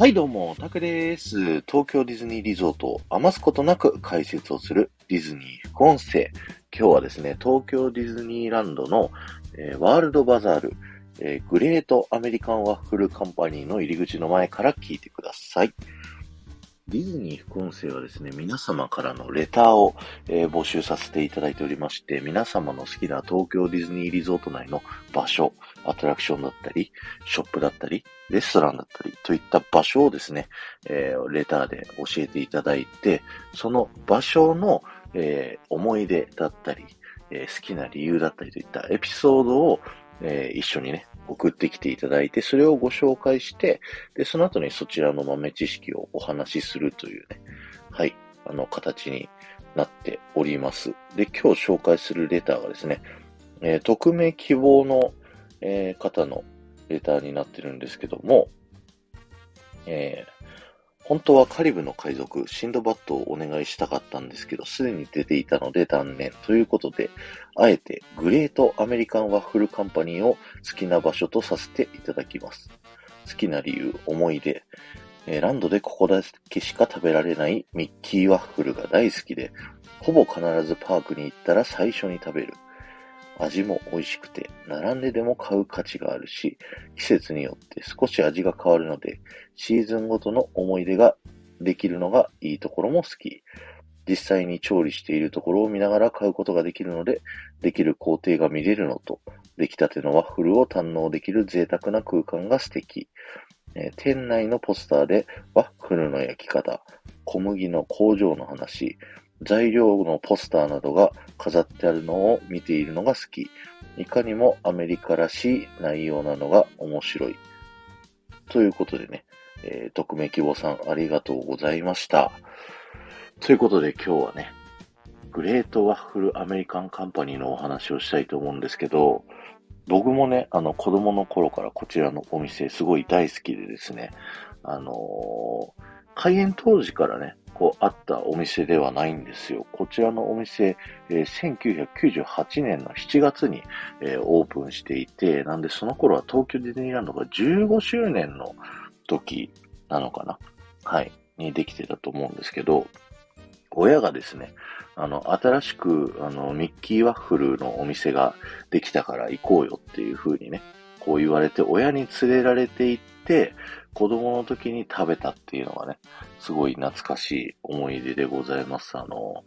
はい、どうも、タクです。東京ディズニーリゾートを余すことなく解説をするディズニー副音声。今日はですね、東京ディズニーランドの、えーワールドバザール、えーグレートアメリカンワッフルカンパニーの入り口の前から聞いてください。ディズニー副音声はですね、皆様からのレターを、えー募集させていただいておりまして、皆様の好きな東京ディズニーリゾート内の場所、アトラクションだったり、ショップだったり、レストランだったりといった場所をですね、えーレターで教えていただいて、その場所の、えー思い出だったり、え好きな理由だったりといったエピソードを、えー一緒にね、送ってきていただいて、それをご紹介して、で、その後にそちらの豆知識をお話しするというね、はい、あの、形になっております。で、今日紹介するレターがですね、えー匿名希望の、えー方のレターになってるんですけども、えー本当はカリブの海賊、シンドバッドをお願いしたかったんですけど、すでに出ていたので断念ということで、あえてグレートアメリカンワッフルカンパニーを好きな場所とさせていただきます。好きな理由、思い出、えランドでここだけしか食べられないミッキーワッフルが大好きで、ほぼ必ずパークに行ったら最初に食べる。味も美味しくて、並んででも買う価値があるし、季節によって少し味が変わるので、シーズンごとの思い出ができるのがいいところも好き。実際に調理しているところを見ながら買うことができるので、できる工程が見れるのと、出来たてのワッフルを堪能できる贅沢な空間が素敵。えー店内のポスターでワッフルの焼き方、小麦の工場の話、材料のポスターなどが飾ってあるのを見ているのが好き。いかにもアメリカらしい内容なのが面白い。ということでね、えー匿名希望さんありがとうございました。ということで今日はね、グレートワッフルアメリカンカンパニーのお話をしたいと思うんですけど、僕もね、あの子供の頃からこちらのお店すごい大好きでですね、あのー開園当時からね、こうあったお店ではないんですよ。こちらのお店、えー1998年の7月に、えーオープンしていて、なんでその頃は東京ディズニーランドが15周年の時なのかなはい。にできてたと思うんですけど、親がですね、あの、新しく、あの、ミッキーワッフルのお店ができたから行こうよっていう風にね、こう言われて、親に連れられて行って、子供の時に食べたっていうのがね、すごい懐かしい思い出でございます。あの、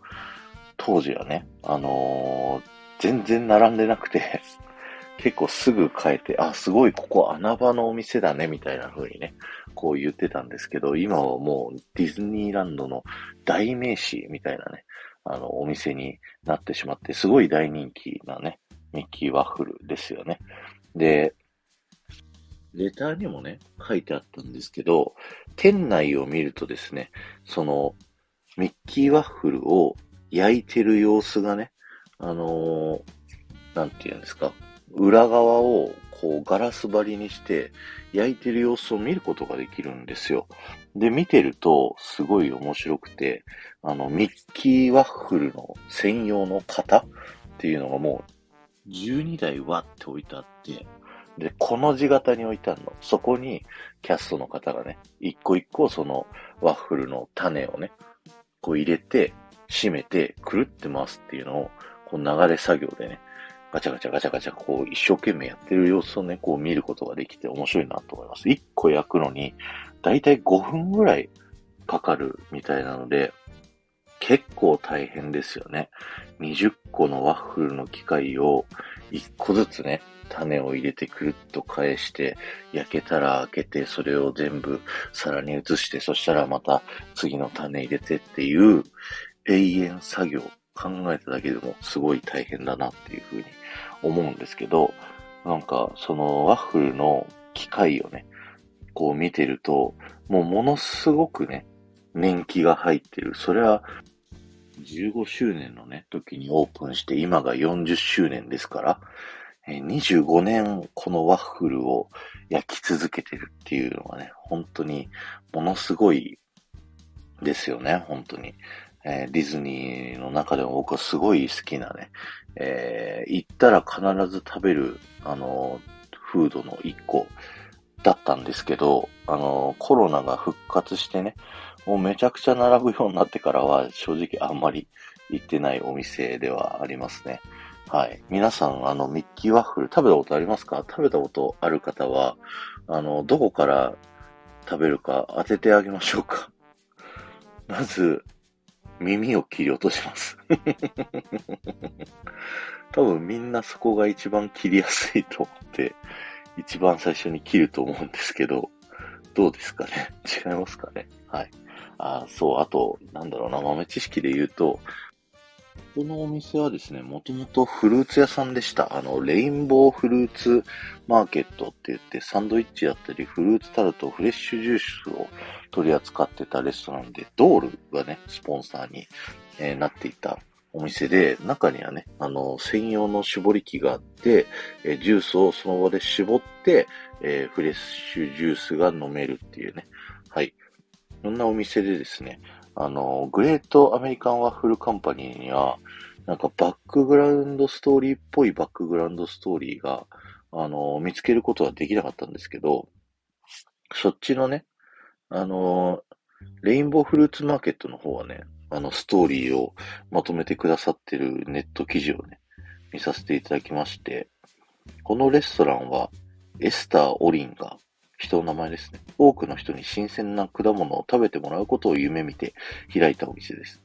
当時はね、あの全然並んでなくて、結構すぐ帰って、あ、すごいここ穴場のお店だね、みたいな風にね、こう言ってたんですけど、今はもうディズニーランドの代名詞みたいなね、あの、お店になってしまって、すごい大人気なね、ミッキーワッフルですよね。で、レターにもね、書いてあったんですけど、店内を見るとですね、その、ミッキーワッフルを焼いてる様子がね、あのーなんて言うんですか、裏側をこうガラス張りにして焼いてる様子を見ることができるんですよ。で、見てるとすごい面白くて、あの、ミッキーワッフルの専用の型っていうのがもう12台わって置いてあって、で、この字型に置いてあるの。そこにキャストの方がね、一個一個そのワッフルの種をね、こう入れて、閉めて、くるって回すっていうのを、こう流れ作業でね、ガチャガチャガチャガチャ、こう一生懸命やってる様子をね、こう見ることができて面白いなと思います。一個焼くのに、だいたい5分ぐらいかかるみたいなので、結構大変ですよね。20個のワッフルの機械を1個ずつね、種を入れてくるっと返して、焼けたら開けて、それを全部皿に移して、そしたらまた次の種入れてっていう永遠作業考えただけでもすごい大変だなっていうふうに思うんですけど、なんかそのワッフルの機械をね、こう見てると、もうものすごくね、年季が入ってる。それは15周年のね、時にオープンして、今が40周年ですから、25年このワッフルを焼き続けてるっていうのはね、本当にものすごいですよね、本当に。えーディズニーの中でも僕はすごい好きなね、えー行ったら必ず食べる、あの、フードの一個だったんですけど、あの、コロナが復活してね、もうめちゃくちゃ並ぶようになってからは、正直あんまり行ってないお店ではありますね。はい。皆さん、あの、ミッキーワッフル食べたことありますか？食べたことある方は、あの、どこから食べるか当ててあげましょうか。まず、耳を切り落とします。多分みんなそこが一番切りやすいと思って、一番最初に切ると思うんですけど、どうですかね？違いますかね？はい。あ、そう、あと、なんだろうな、豆知識で言うと、このお店はですね、もともとフルーツ屋さんでした。あの、レインボーフルーツマーケットって言って、サンドイッチやったり、フルーツタルト、フレッシュジュースを取り扱ってたレストランで、ドールがね、スポンサーに、えー、なっていたお店で、中にはね、あの、専用の絞り器があって、えジュースをその場で絞って、えー、フレッシュジュースが飲めるっていうね。はい。そんなお店でですね、あの、グレートアメリカンワッフルカンパニーには、なんかバックグラウンドストーリーっぽいバックグラウンドストーリーが、あの、見つけることはできなかったんですけど、そっちのね、あの、レインボーフルーツマーケットの方はね、あの、ストーリーをまとめてくださってるネット記事をね、見させていただきまして、このレストランは、エスター・オリンが、人の名前ですね。多くの人に新鮮な果物を食べてもらうことを夢見て開いたお店です。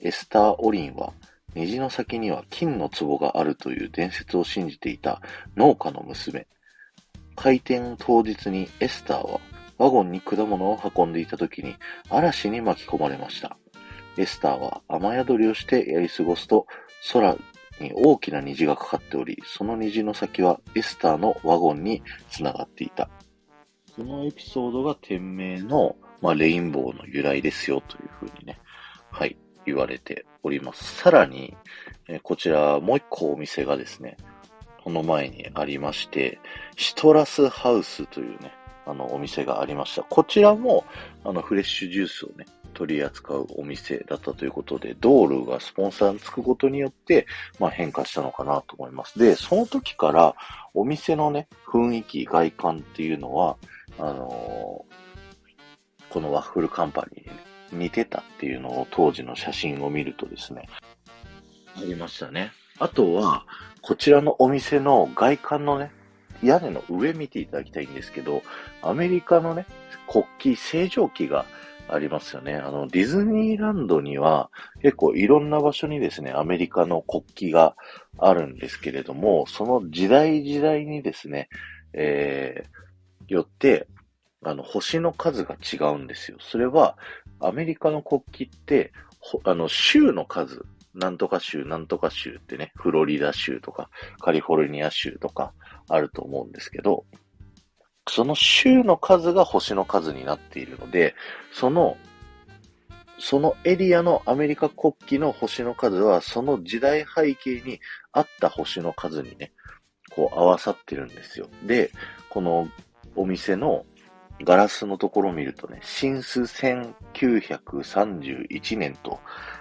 エスター・オリンは、虹の先には金の壺があるという伝説を信じていた農家の娘。開店当日にエスターはワゴンに果物を運んでいた時に嵐に巻き込まれました。エスターは雨宿りをしてやり過ごすと、空に大きな虹がかかっており、その虹の先はエスターのワゴンに繋がっていた。このエピソードが店名の、まあ、レインボーの由来ですよというふうにね、はい、言われております。さらに、えこちらもう一個お店がですね、この前にありまして、シトラスハウスというね、あの、お店がありました。こちらも、あの、フレッシュジュースをね、取り扱うお店だったということで、ドールがスポンサーにつくことによって、まあ、変化したのかなと思います。で、その時からお店のね、雰囲気、外観っていうのは、あの、このワッフルカンパニーに、似てたっていうのを当時の写真を見るとですね、ありましたね。あとは、こちらのお店の外観のね、屋根の上見ていただきたいんですけど、アメリカのね、国旗、星条旗がありますよね。あの、ディズニーランドには結構いろんな場所にですね、アメリカの国旗があるんですけれども、その時代時代にですね、えー、よって、あの、星の数が違うんですよ。それは、アメリカの国旗って、あの、州の数、なんとか州、なんとか州ってね、フロリダ州とか、カリフォルニア州とかあると思うんですけど、その州の数が星の数になっているので、その、そのエリアのアメリカ国旗の星の数は、その時代背景にあった星の数にね、こう合わさってるんですよ。で、このお店のガラスのところを見るとね、新数1931年と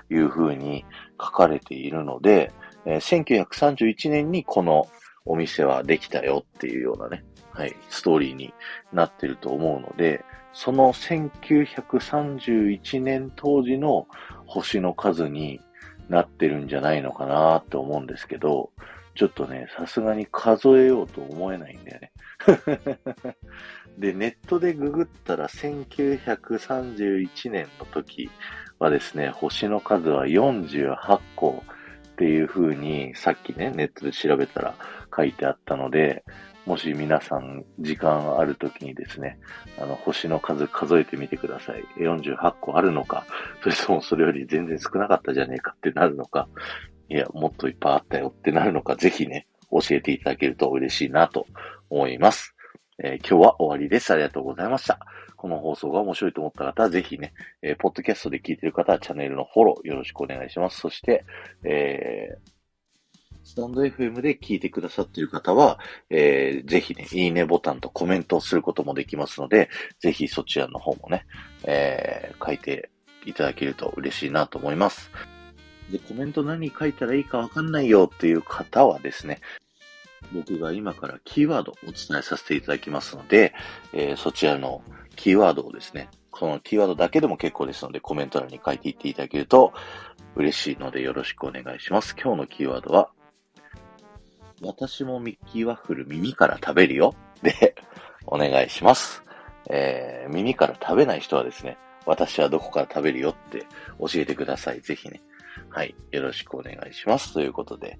いう風に書かれているので、えー、1931年にこのお店はできたよっていうようなね、はい、ストーリーになってると思うので、その1931年当時の星の数になってるんじゃないのかなって思うんですけど、ちょっとね、さすがに数えようと思えないんだよね。で、ネットでググったら1931年の時はですね、星の数は48個っていう風にさっきね、ネットで調べたら書いてあったので、もし皆さん時間ある時にですね、あの、星の数数えてみてください。48個あるのか、それともそれより全然少なかったじゃねえかってなるのか、いや、もっといっぱいあったよってなるのか、ぜひね、教えていただけると嬉しいなと思います。えー、今日は終わりです。ありがとうございました。この放送が面白いと思った方は、ぜひね、えー、ポッドキャストで聞いてる方はチャンネルのフォローよろしくお願いします。そして、えー、スタンド FM で聞いてくださっている方は、えー、ぜひね、いいねボタンとコメントをすることもできますので、ぜひそちらの方もね、えー、書いていただけると嬉しいなと思います。で、コメント何書いたらいいかわかんないよっていう方はですね、僕が今からキーワードをお伝えさせていただきますので、えー、そちらのキーワードをですね、このキーワードだけでも結構ですので、コメント欄に書いていっていただけると嬉しいのでよろしくお願いします。今日のキーワードは、私もミッキーワッフル耳から食べるよで、お願いします。えー、耳から食べない人はですね、私はどこから食べるよって教えてください。ぜひね。はい。よろしくお願いします。ということで、